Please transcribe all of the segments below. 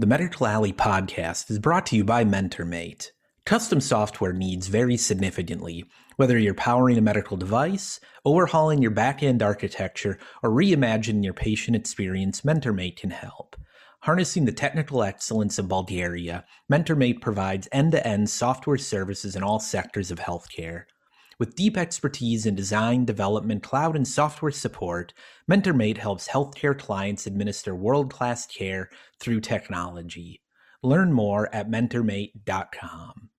The Medical Alley podcast is brought to you by MentorMate. Custom software needs vary significantly, whether you're powering a medical device, overhauling your back end architecture, or reimagining your patient experience, MentorMate can help. Harnessing the technical excellence of Bulgaria, MentorMate provides end to end software services in all sectors of healthcare. With deep expertise in design, development, cloud, and software support, MentorMate helps healthcare clients administer world class care through technology. Learn more at mentormate.com.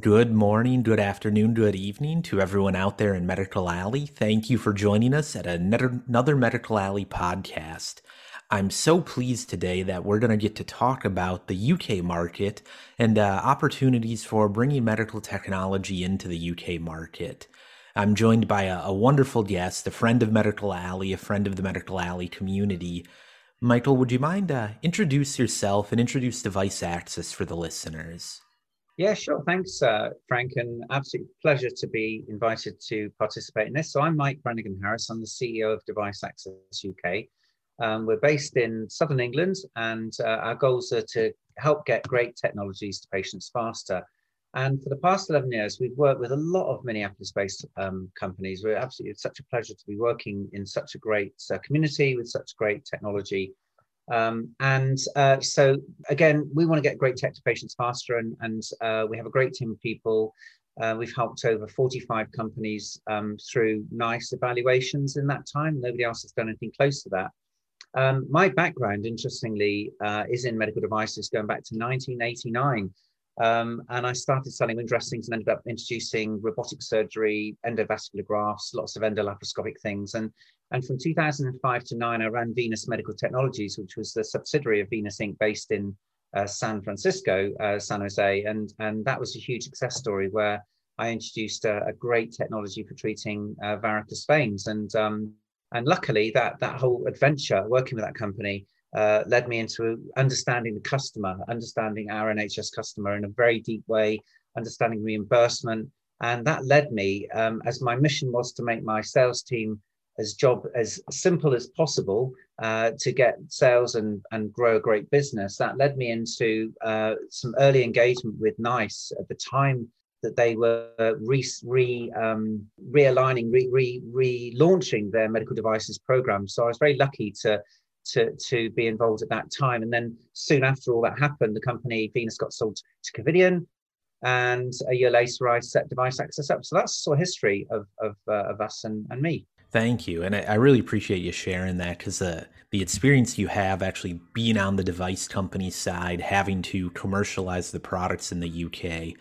Good morning, good afternoon, good evening to everyone out there in Medical Alley. Thank you for joining us at another Medical Alley podcast. I'm so pleased today that we're going to get to talk about the UK market and uh, opportunities for bringing medical technology into the UK market. I'm joined by a, a, wonderful guest, a friend of Medical Alley, a friend of the Medical Alley community. Michael, would you mind uh, introduce yourself and introduce device access for the listeners? Yeah, sure. Thanks, uh, Frank, and absolute pleasure to be invited to participate in this. So I'm Mike Branagan-Harris. I'm the CEO of Device Access UK. Um, we're based in southern England, and uh, our goals are to help get great technologies to patients faster. And for the past 11 years, we've worked with a lot of Minneapolis based um, companies. We're absolutely, it's such a pleasure to be working in such a great uh, community with such great technology. Um, and uh, so, again, we want to get great tech to patients faster, and, and uh, we have a great team of people. Uh, we've helped over 45 companies um, through NICE evaluations in that time. Nobody else has done anything close to that. Um, my background, interestingly, uh, is in medical devices going back to 1989. Um, and I started selling wound dressings and ended up introducing robotic surgery, endovascular grafts, lots of endolaparoscopic things. And, and from 2005 to 9, I ran VNUS Medical Technologies, which was the subsidiary of VNUS Inc. based in uh, San Francisco, uh, San Jose. And, and that was a huge success story where I introduced a, a great technology for treating uh, varicose veins. And um, and luckily, that that whole adventure working with that company uh, led me into understanding the customer, understanding our NHS customer in a very deep way, understanding reimbursement, and that led me, um, as my mission was to make my sales team as job as simple as possible uh, to get sales and and grow a great business. That led me into uh, some early engagement with NICE at the time that they were re, re um, realigning, re, re, relaunching their medical devices program. So I was very lucky to to to be involved at that time. And then soon after all that happened, the company VNUS got sold to Covidien, and a year later I set Device Access up. So that's sort of history of of, uh, of us and, and me. Thank you, and I, I really appreciate you sharing that because uh, the experience you have actually being on the device company side, having to commercialize the products in the UK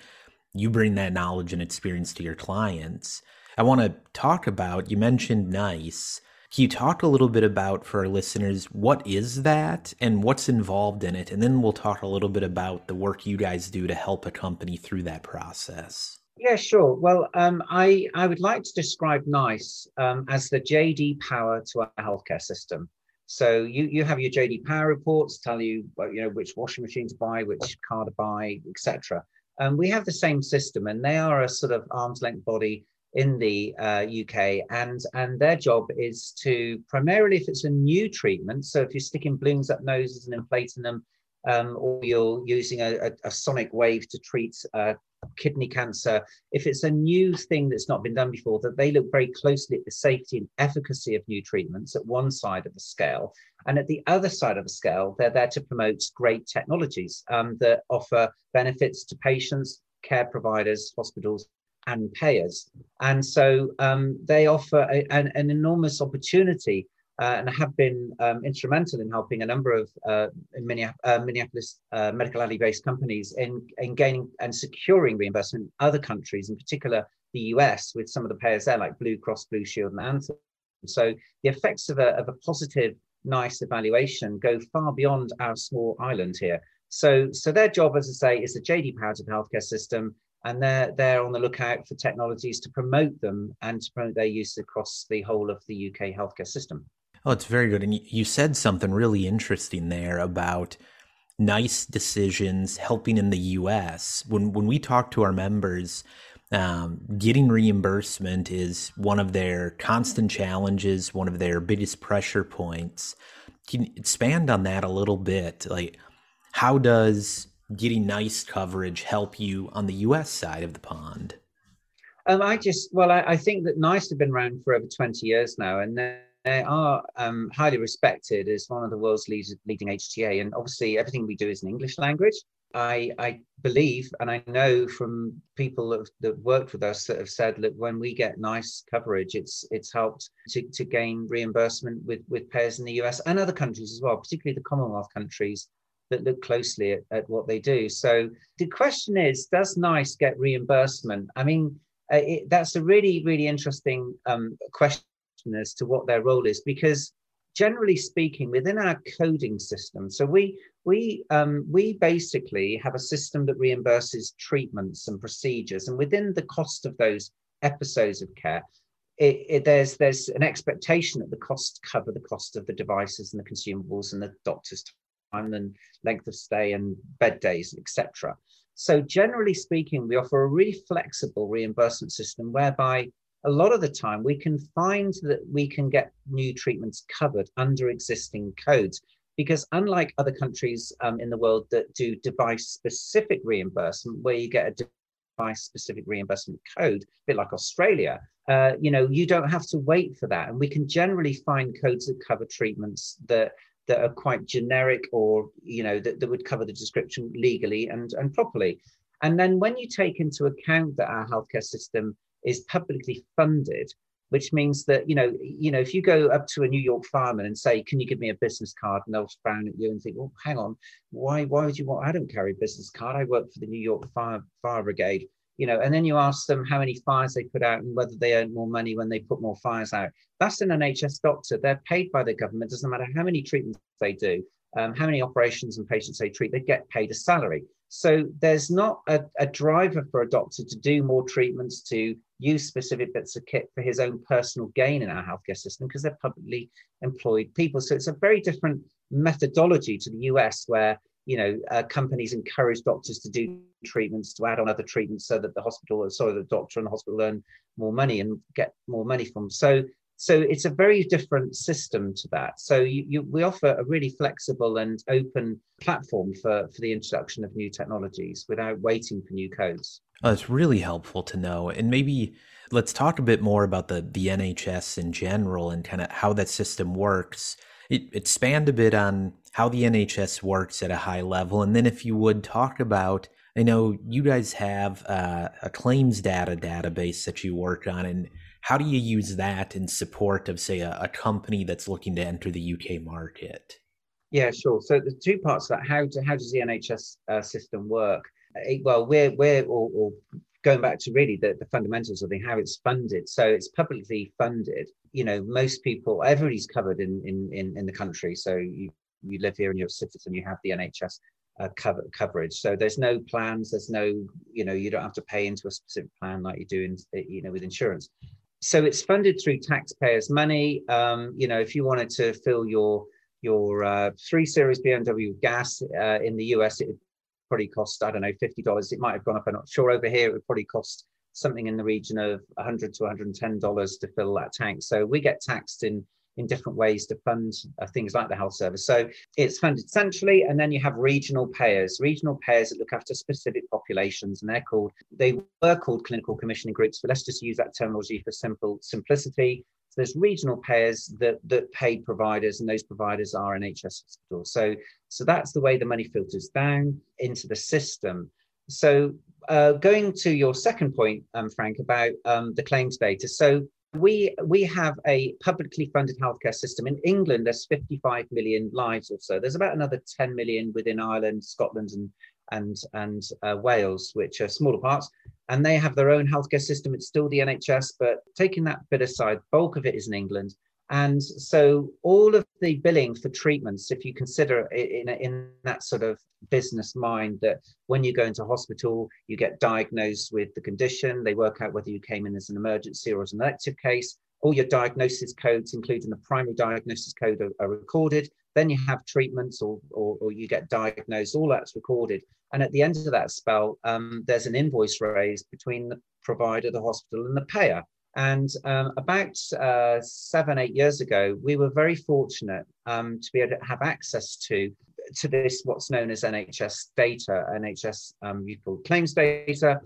you bring that knowledge and experience to your clients. I want to talk about, you mentioned NICE. Can you talk a little bit about for our listeners what is that and what's involved in it? And then we'll talk a little bit about the work you guys do to help a company through that process. Yeah, sure. Well, um, I, I would like to describe NICE um, as the JD power to our healthcare system. So you, you have your JD Power reports tell you you know which washing machine to buy, which car to buy, etc. Um, we have the same system, and they are a sort of arm's length body in the uh, UK, and and their job is to primarily, if it's a new treatment, so if you're sticking balloons up noses and inflating them, um, or you're using a, a, sonic wave to treat uh, kidney cancer, if it's a new thing that's not been done before, that they look very closely at the safety and efficacy of new treatments at one side of the scale. And at the other side of the scale, they're there to promote great technologies um, that offer benefits to patients, care providers, hospitals, and payers. And so um, they offer a, an, an, enormous opportunity uh, and have been um, instrumental in helping a number of uh, uh Minneapolis uh, Medical Alley based companies in, in gaining and securing reimbursement in other countries, in particular the US, with some of the payers there like Blue Cross Blue Shield and Anthem. So the effects of a, of a positive, NICE evaluation go far beyond our small island here. So, so their job, as I say, is the JD power of the healthcare system and they're they're on the lookout for technologies to promote them and to promote their use across the whole of the UK healthcare system. Oh, it's very good. And you said something really interesting there about NICE decisions helping in the US. When when we talk to our members, um, getting reimbursement is one of their constant challenges, one of their biggest pressure points. Can you expand on that a little bit? Like, how does getting NICE coverage help you on the US side of the pond? Um, I just, well, I, I, think that NICE have been around for over 20 years now, and they are um, highly respected as one of the world's leading HTA. And obviously, everything we do is in English language. I, I believe, and I know from people that, that worked with us that have said that when we get NICE coverage, it's it's helped to, to gain reimbursement with, with payers in the US and other countries as well, particularly the Commonwealth countries that look closely at, at what they do. So the question is, does NICE get reimbursement? I mean, uh, it, that's a really, really interesting um, question as to what their role is, because generally speaking, within our coding system, so we we um, we basically have a system that reimburses treatments and procedures, and within the cost of those episodes of care, it, it, there's there's an expectation that the costs cover the cost of the devices and the consumables and the doctor's time and length of stay and bed days, etc. So generally speaking, we offer a really flexible reimbursement system whereby a lot of the time we can find that we can get new treatments covered under existing codes because unlike other countries um, in the world that do device specific reimbursement where you get a device specific reimbursement code a bit like australia uh, you know you don't have to wait for that. And we can generally find codes that cover treatments that that are quite generic or you know that, that would cover the description legally and, and properly. And then when you take into account that our healthcare system is publicly funded which means that you know you know if you go up to a new york fireman and say can you give me a business card and they'll frown at you and think well hang on why why would you want i don't carry a business card i work for the new york fire fire brigade you know, and then you ask them how many fires they put out and whether they earn more money when they put more fires out. That's an NHS doctor. They're paid by the government. Doesn't matter how many treatments they do, um, how many operations and patients they treat, they get paid a salary. So there's not a, a driver for a doctor to do more treatments, to use specific bits of kit for his own personal gain in our healthcare system because they're publicly employed people. So it's a very different methodology to the US where you know, uh, companies encourage doctors to do treatments, to add on other treatments so that the hospital, sorry, the doctor and the hospital earn more money and get more money from. So, so it's a very different system to that. So you, you, we offer a really flexible and open platform for, for the introduction of new technologies without waiting for new codes. Oh, that's really helpful to know. And maybe let's talk a bit more about the, the NHS in general and kind of how that system works it, expand a bit on how the NHS works at a high level, and then if you would talk about, I know you guys have uh, a claims data database that you work on, and how do you use that in support of, say, a, a company that's looking to enter the UK market? Yeah, sure. So the two parts of that: how do, how does the NHS uh, system work? Uh, well, we're we're going back to really the, the fundamentals of the, how it's funded. So it's publicly funded. You know, most people, everybody's covered in in in, in the country. So you you live here and you're a citizen, you have the NHS uh, cover, coverage. So there's no plans. There's no you know you don't have to pay into a specific plan like you do in you know with insurance. So it's funded through taxpayers' money. Um, you know, if you wanted to fill your your uh, three series BMW gas uh, in the US, it probably cost, I don't know, $50. It might have gone up. I'm not sure. Over here, it would probably cost something in the region of 100 to 110 dollars to fill that tank. So we get taxed in in different ways to fund uh, things like the health service. So it's funded centrally, and then you have regional payers, regional payers that look after specific populations, and they're called they were called clinical commissioning groups, but let's just use that terminology for simple simplicity. So there's regional payers that that pay providers, and those providers are NHS hospitals. So so that's the way the money filters down into the system. So uh, going to your second point, um, Frank, about um, the claims data. So we we have a publicly funded healthcare system in England. There's 55 million lives or so. There's about another 10 million within Ireland, Scotland, and and and uh, Wales, which are smaller parts, and they have their own healthcare system. It's still the NHS, but taking that bit aside, bulk of it is in England. And so all of the billing for treatments, if you consider in, in that sort of business mind that when you go into hospital, you get diagnosed with the condition, they work out whether you came in as an emergency or as an elective case. All your diagnosis codes, including the primary diagnosis code, are, are recorded. Then you have treatments or, or, or you get diagnosed, all that's recorded. And at the end of that spell, um, there's an invoice raised between the provider, the hospital, and the payer. And um, about uh, seven, eight years ago, we were very fortunate um, to be able to have access to to this what's known as NHS data, NHS um, claims data,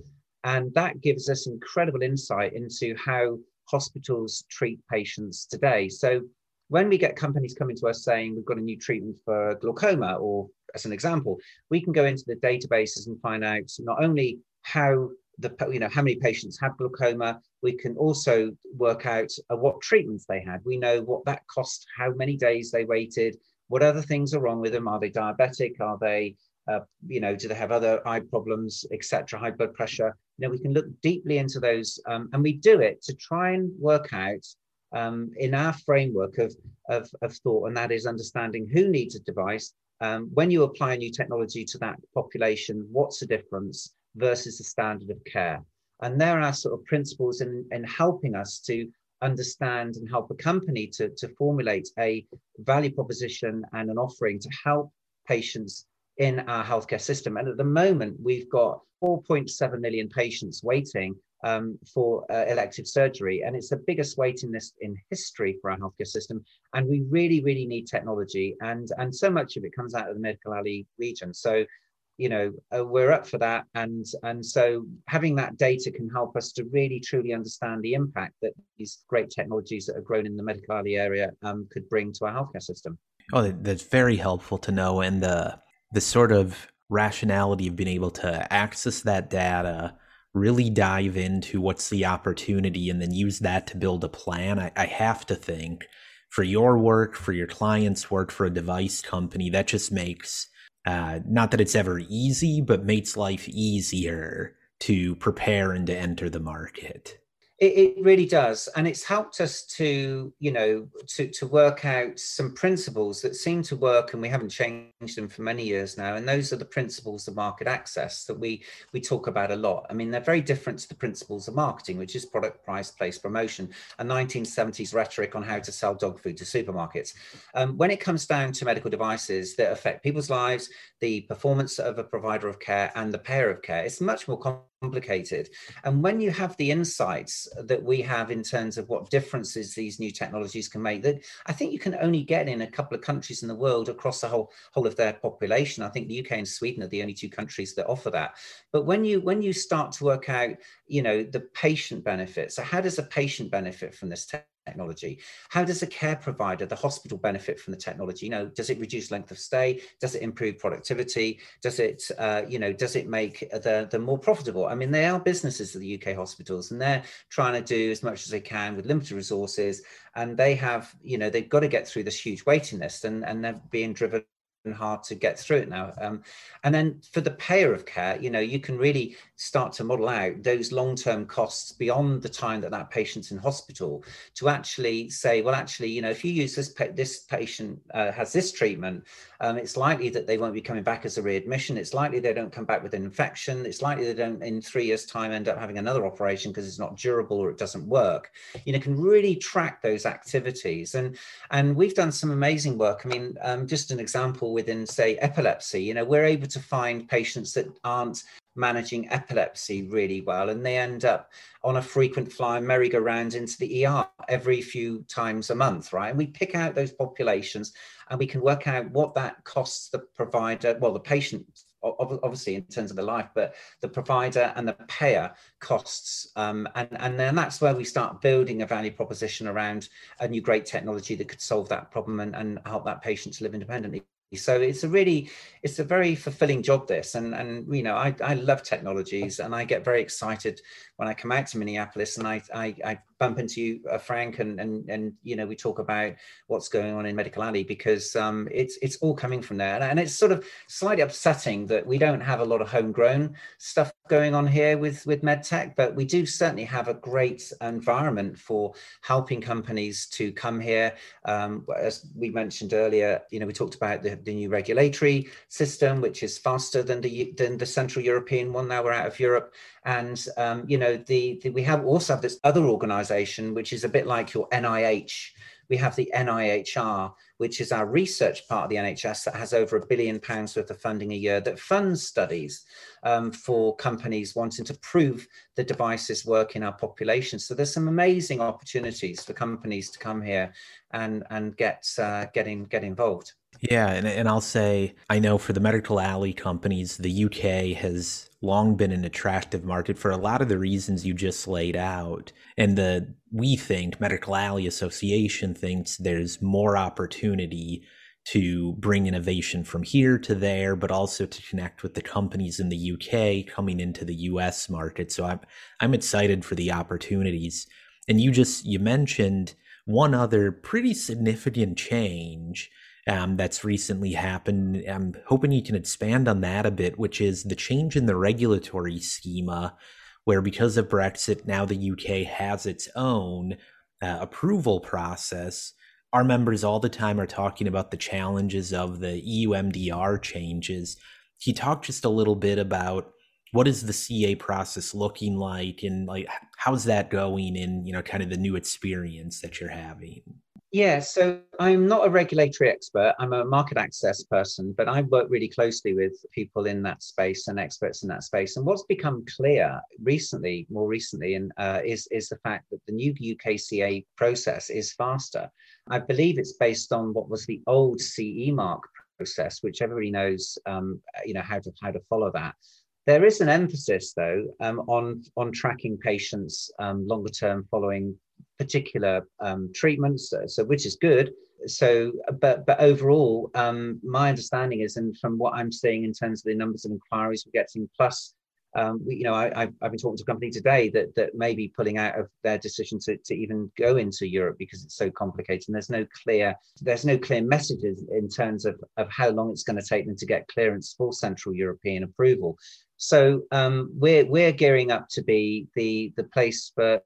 and that gives us incredible insight into how hospitals treat patients today. So when we get companies coming to us saying we've got a new treatment for glaucoma, or as an example, we can go into the databases and find out not only how the you know how many patients have glaucoma. We can also work out uh, what treatments they had. We know what that cost how many days they waited what other things are wrong with them. Are they diabetic? Are they uh, you know do they have other eye problems etc high blood pressure? You know we can look deeply into those um, and we do it to try and work out um, in our framework of, of, of thought and that is understanding who needs a device um, when you apply a new technology to that population what's the difference versus the standard of care. And there are sort of principles in, in helping us to understand and help a company to, to formulate a value proposition and an offering to help patients in our healthcare system. And at the moment, we've got 4.7 million patients waiting um, for uh, elective surgery, and it's the biggest waiting list in history for our healthcare system. And we really, really need technology, and and so much of it comes out of the Medical Alley region. So you know uh, we're up for that. And and so having that data can help us to really truly understand the impact that these great technologies that are grown in the Medical Alley area um, could bring to our healthcare system. Oh that's very helpful to know. And the the sort of rationality of being able to access that data really dive into what's the opportunity and then use that to build a plan. I, I have to think for your work for your clients work for a device company that just makes uh, not that it's ever easy, but makes life easier to prepare and to enter the market. It, it, really does, and it's helped us to, you know, to to work out some principles that seem to work, and we haven't changed them for many years now. And those are the principles of market access that we we talk about a lot. I mean, they're very different to the principles of marketing, which is product, price, place, promotion, a 1970s rhetoric on how to sell dog food to supermarkets. Um, when it comes down to medical devices that affect people's lives, the performance of a provider of care, and the payer of care, it's much more complicated. And when you have the insights that we have in terms of what differences these new technologies can make, that I think you can only get in a couple of countries in the world across the whole whole of their population. I think the UK and Sweden are the only two countries that offer that. But when you when you start to work out, you know, the patient benefits, so how does a patient benefit from this technology? Technology. How does a care provider, the hospital, benefit from the technology? You know, does it reduce length of stay? Does it improve productivity? Does it, uh, you know, does it make the the more profitable? I mean, they are businesses of the UK hospitals, and they're trying to do as much as they can with limited resources, and they have, you know, they've got to get through this huge waiting list, and and they're being driven hard to get through it now. Um, and then for the payer of care, you know, you can really start to model out those long-term costs beyond the time that that patient's in hospital to actually say, well, actually, you know, if you use this pa- this patient uh, has this treatment, um, it's likely that they won't be coming back as a readmission. It's likely they don't come back with an infection. It's likely they don't in three years' time end up having another operation because it's not durable or it doesn't work. You know, can really track those activities. And and we've done some amazing work. I mean, um, just an example within say epilepsy. You know, we're able to find patients that aren't managing epilepsy really well and they end up on a frequent flyer merry-go-round into the ER every few times a month right and we pick out those populations and we can work out what that costs the provider, well, the patient obviously in terms of the life, but the provider and the payer costs. Um, and, and then that's where we start building a value proposition around a new great technology that could solve that problem and, and help that patient to live independently so it's a really it's a very fulfilling job this. And and you know I, I love technologies and i get very excited when i come out to minneapolis and i i, I bump into you, uh, Frank, and and and you know we talk about what's going on in Medical Alley because um, it's it's all coming from there, and it's sort of slightly upsetting that we don't have a lot of homegrown stuff going on here with with medtech, but we do certainly have a great environment for helping companies to come here. Um, as we mentioned earlier, you know we talked about the, the new regulatory system, which is faster than the than the Central European one. Now we're out of Europe, and um, you know the, the we have also have this other organization which is a bit like your NIH We have the NIHR, which is our research part of the NHS that has over a billion pounds worth of funding a year that funds studies um, for companies wanting to prove the devices work in our population. So there's some amazing opportunities for companies to come here and and get uh, get in, get involved. Yeah, and, and I'll say, I know for the Medical Alley companies, the UK has long been an attractive market for a lot of the reasons you just laid out. And the we think Medical Alley Association thinks there's more opportunity to bring innovation from here to there, but also to connect with the companies in the UK coming into the US market. So I'm I'm excited for the opportunities. And you just you mentioned one other pretty significant change um, that's recently happened. I'm hoping you can expand on that a bit, which is the change in the regulatory schema, where because of Brexit, now the UK has its own uh, approval process. Our members all the time are talking about the challenges of the EU MDR changes. Can you talk just a little bit about what is the CA process looking like and like how's that going in, you know, kind of the new experience that you're having? Yeah, so I'm not a regulatory expert. I'm a market access person, but I work really closely with people in that space and experts in that space. And what's become clear recently, more recently, and uh, is is the fact that the new UKCA process is faster. I believe it's based on what was the old CE mark process, which everybody knows, um, you know, how to how to follow that. There is an emphasis, though, um, on on tracking patients um, longer term following particular um, treatments, so, so, which is good. So, but but overall, um, my understanding is, and from what I'm seeing in terms of the numbers of inquiries we're getting, plus, um, we, you know, I, have been talking to a company today that that may be pulling out of their decision to, to even go into Europe because it's so complicated. And there's no clear there's no clear messages in terms of of how long it's going to take them to get clearance for Central European approval. So um, we're we're gearing up to be the the place for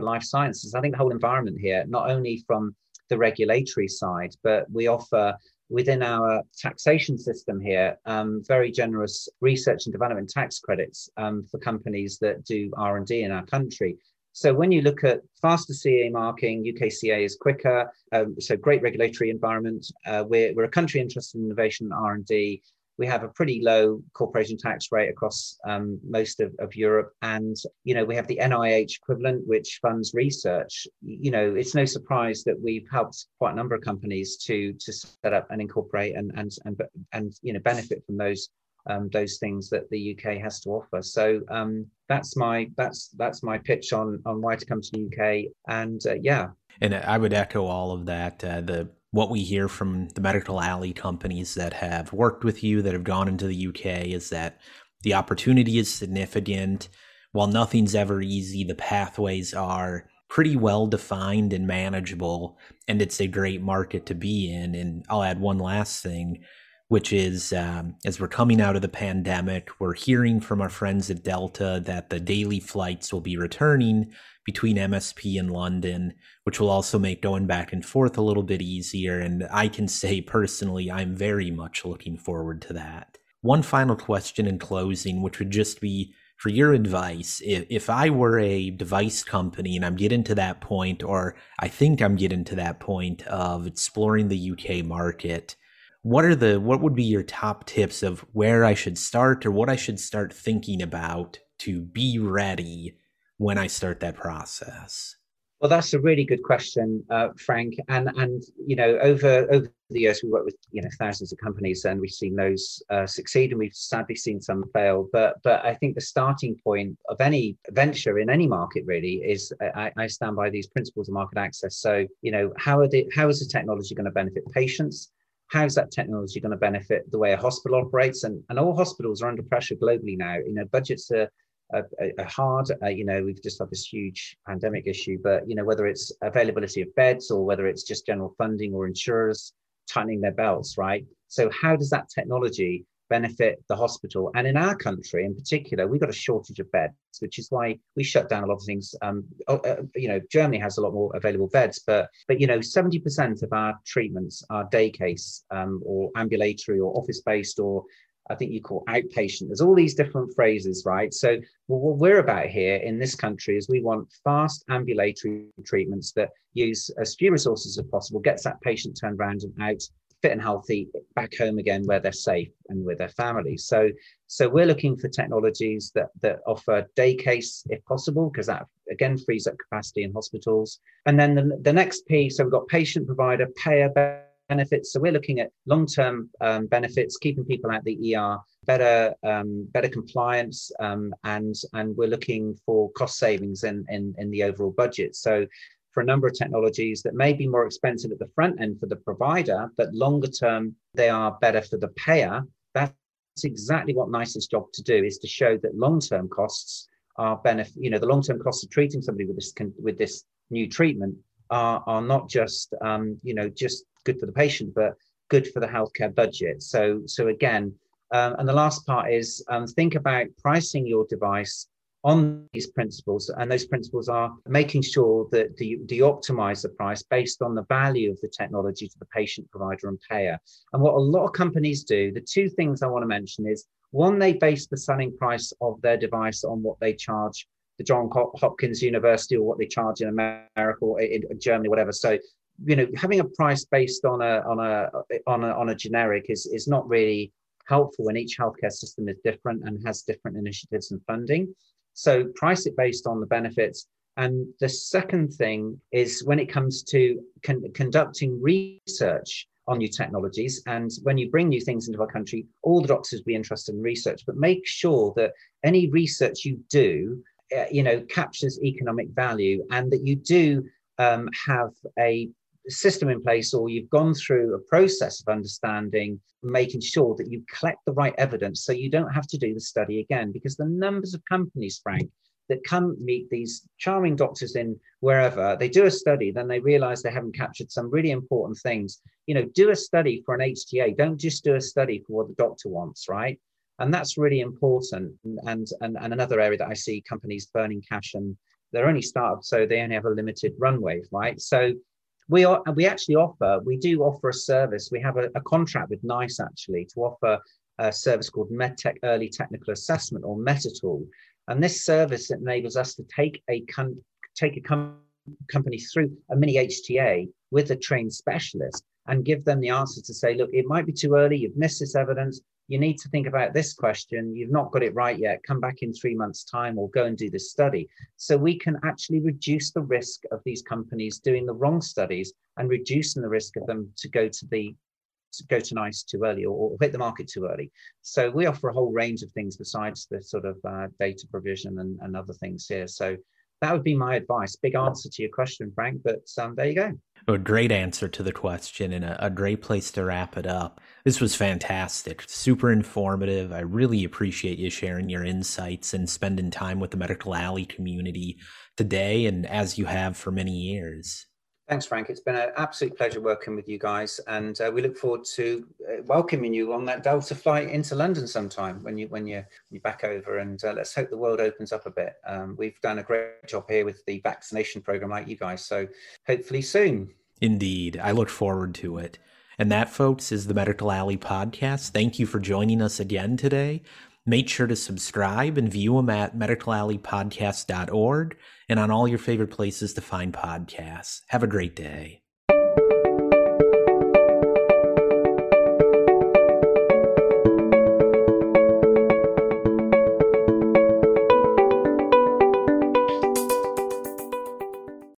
for life sciences. I think the whole environment here, not only from the regulatory side, but we offer within our taxation system here um, very generous research and development tax credits um, for companies that do R&D in our country. So when you look at faster CA marking, UKCA is quicker. Um, so great regulatory environment. Uh, we're, we're a country interested in innovation and R&D we have a pretty low corporation tax rate across um, most of, of Europe. And, you know, we have the NIH equivalent, which funds research. You know, it's no surprise that we've helped quite a number of companies to, to set up and incorporate and, and, and, and you know, benefit from those um, those things that the UK has to offer. So um, that's my that's that's my pitch on on why to come to the UK. And uh, yeah, and I would echo all of that. Uh, the what we hear from the Medical Alley companies that have worked with you that have gone into the UK is that the opportunity is significant. While nothing's ever easy, the pathways are pretty well defined and manageable, and it's a great market to be in. And I'll add one last thing, which is um, as we're coming out of the pandemic, we're hearing from our friends at Delta that the daily flights will be returning between MSP and London, which will also make going back and forth a little bit easier. And I can say personally, I'm very much looking forward to that. One final question in closing, which would just be for your advice. If, if I were a device company and I'm getting to that point, or I think I'm getting to that point of exploring the UK market, what are the what would be your top tips of where I should start or what I should start thinking about to be ready when I start that process? Well, that's a really good question, uh, Frank. And and you know, over over the years, we work with you know thousands of companies, and we've seen those uh, succeed, and we've sadly seen some fail. But but I think the starting point of any venture in any market really is I, I stand by these principles of market access. So you know, how are the how is the technology going to benefit patients? How's that technology going to benefit the way a hospital operates? And and all hospitals are under pressure globally now. You know, budgets are a, a hard, uh, you know, we've just had this huge pandemic issue, but, you know, whether it's availability of beds or whether it's just general funding or insurers tightening their belts, right? So, how does that technology benefit the hospital? And in our country in particular, we've got a shortage of beds, which is why we shut down a lot of things. Um, oh, uh, you know, Germany has a lot more available beds, but, but you know, 70% of our treatments are day case um, or ambulatory or office based or I think you call outpatient. There's all these different phrases, right? So what we're about here in this country is we want fast ambulatory treatments that use as few resources as possible, gets that patient turned around and out fit and healthy back home again where they're safe and with their families. So so we're looking for technologies that that offer day case if possible, because that again frees up capacity in hospitals. And then the, the next piece, so we've got patient provider, payer benefits. So we're looking at long-term um, benefits, keeping people at the ER, better um, better compliance, um, and and we're looking for cost savings in, in in the overall budget. So for a number of technologies that may be more expensive at the front end for the provider, but longer term they are better for the payer. That's exactly what NICE's job to do is to show that long-term costs are benefit. You know, the long-term costs of treating somebody with this with this new treatment are are not just um, you know just good for the patient, but good for the healthcare budget. So, so again, um, and the last part is um, think about pricing your device on these principles. And those principles are making sure that do you optimize the price based on the value of the technology to the patient, provider, and payer. And what a lot of companies do, the two things I want to mention is one, they base the selling price of their device on what they charge the John Hopkins University or what they charge in America or in Germany, whatever. So you know having a price based on a on a on a on a generic is is not really helpful when each healthcare system is different and has different initiatives and funding so price it based on the benefits. And the second thing is when it comes to con- conducting research on new technologies and when you bring new things into our country all the doctors will be interested in research. But make sure that any research you do uh, you know captures economic value and that you do um, have a system in place or you've gone through a process of understanding, making sure that you collect the right evidence so you don't have to do the study again. Because the numbers of companies, Frank, that come meet these charming doctors in wherever, they do a study, then they realize they haven't captured some really important things. You know, do a study for an HTA. Don't just do a study for what the doctor wants, right? And that's really important. And, and, and another area that I see companies burning cash and they're only startups, so they only have a limited runway, right? So we are we actually offer we do offer a service. We have a, a, contract with NICE actually to offer a service called medtech early technical assessment or META Tool and this service enables us to take a com- take a com- company through a mini HTA with a trained specialist and give them the answer to say look it might be too early. You've missed this evidence you need to think about this question. You've not got it right yet. Come back in three months' time or go and do this study. So we can actually reduce the risk of these companies doing the wrong studies and reducing the risk of them to go to the to go to NICE too early or, or hit the market too early. So we offer a whole range of things besides the sort of uh, data provision and, and other things here. So that would be my advice. Big answer to your question, Frank, but um, there you go. A great answer to the question and a, a, great place to wrap it up. This was fantastic, super informative. I really appreciate you sharing your insights and spending time with the Medical Alley community today and as you have for many years. Thanks, Frank. It's been an absolute pleasure working with you guys, and uh, we look forward to uh, welcoming you on that Delta flight into London sometime when you when you you're back over. And uh, let's hope the world opens up a bit. Um, we've done a great job here with the vaccination program, like you guys. So hopefully soon. Indeed, I look forward to it. And that, folks, is the Medical Alley podcast. Thank you for joining us again today. Make sure to subscribe and view them at medicalalleypodcast.org and on all your favorite places to find podcasts. Have a great day.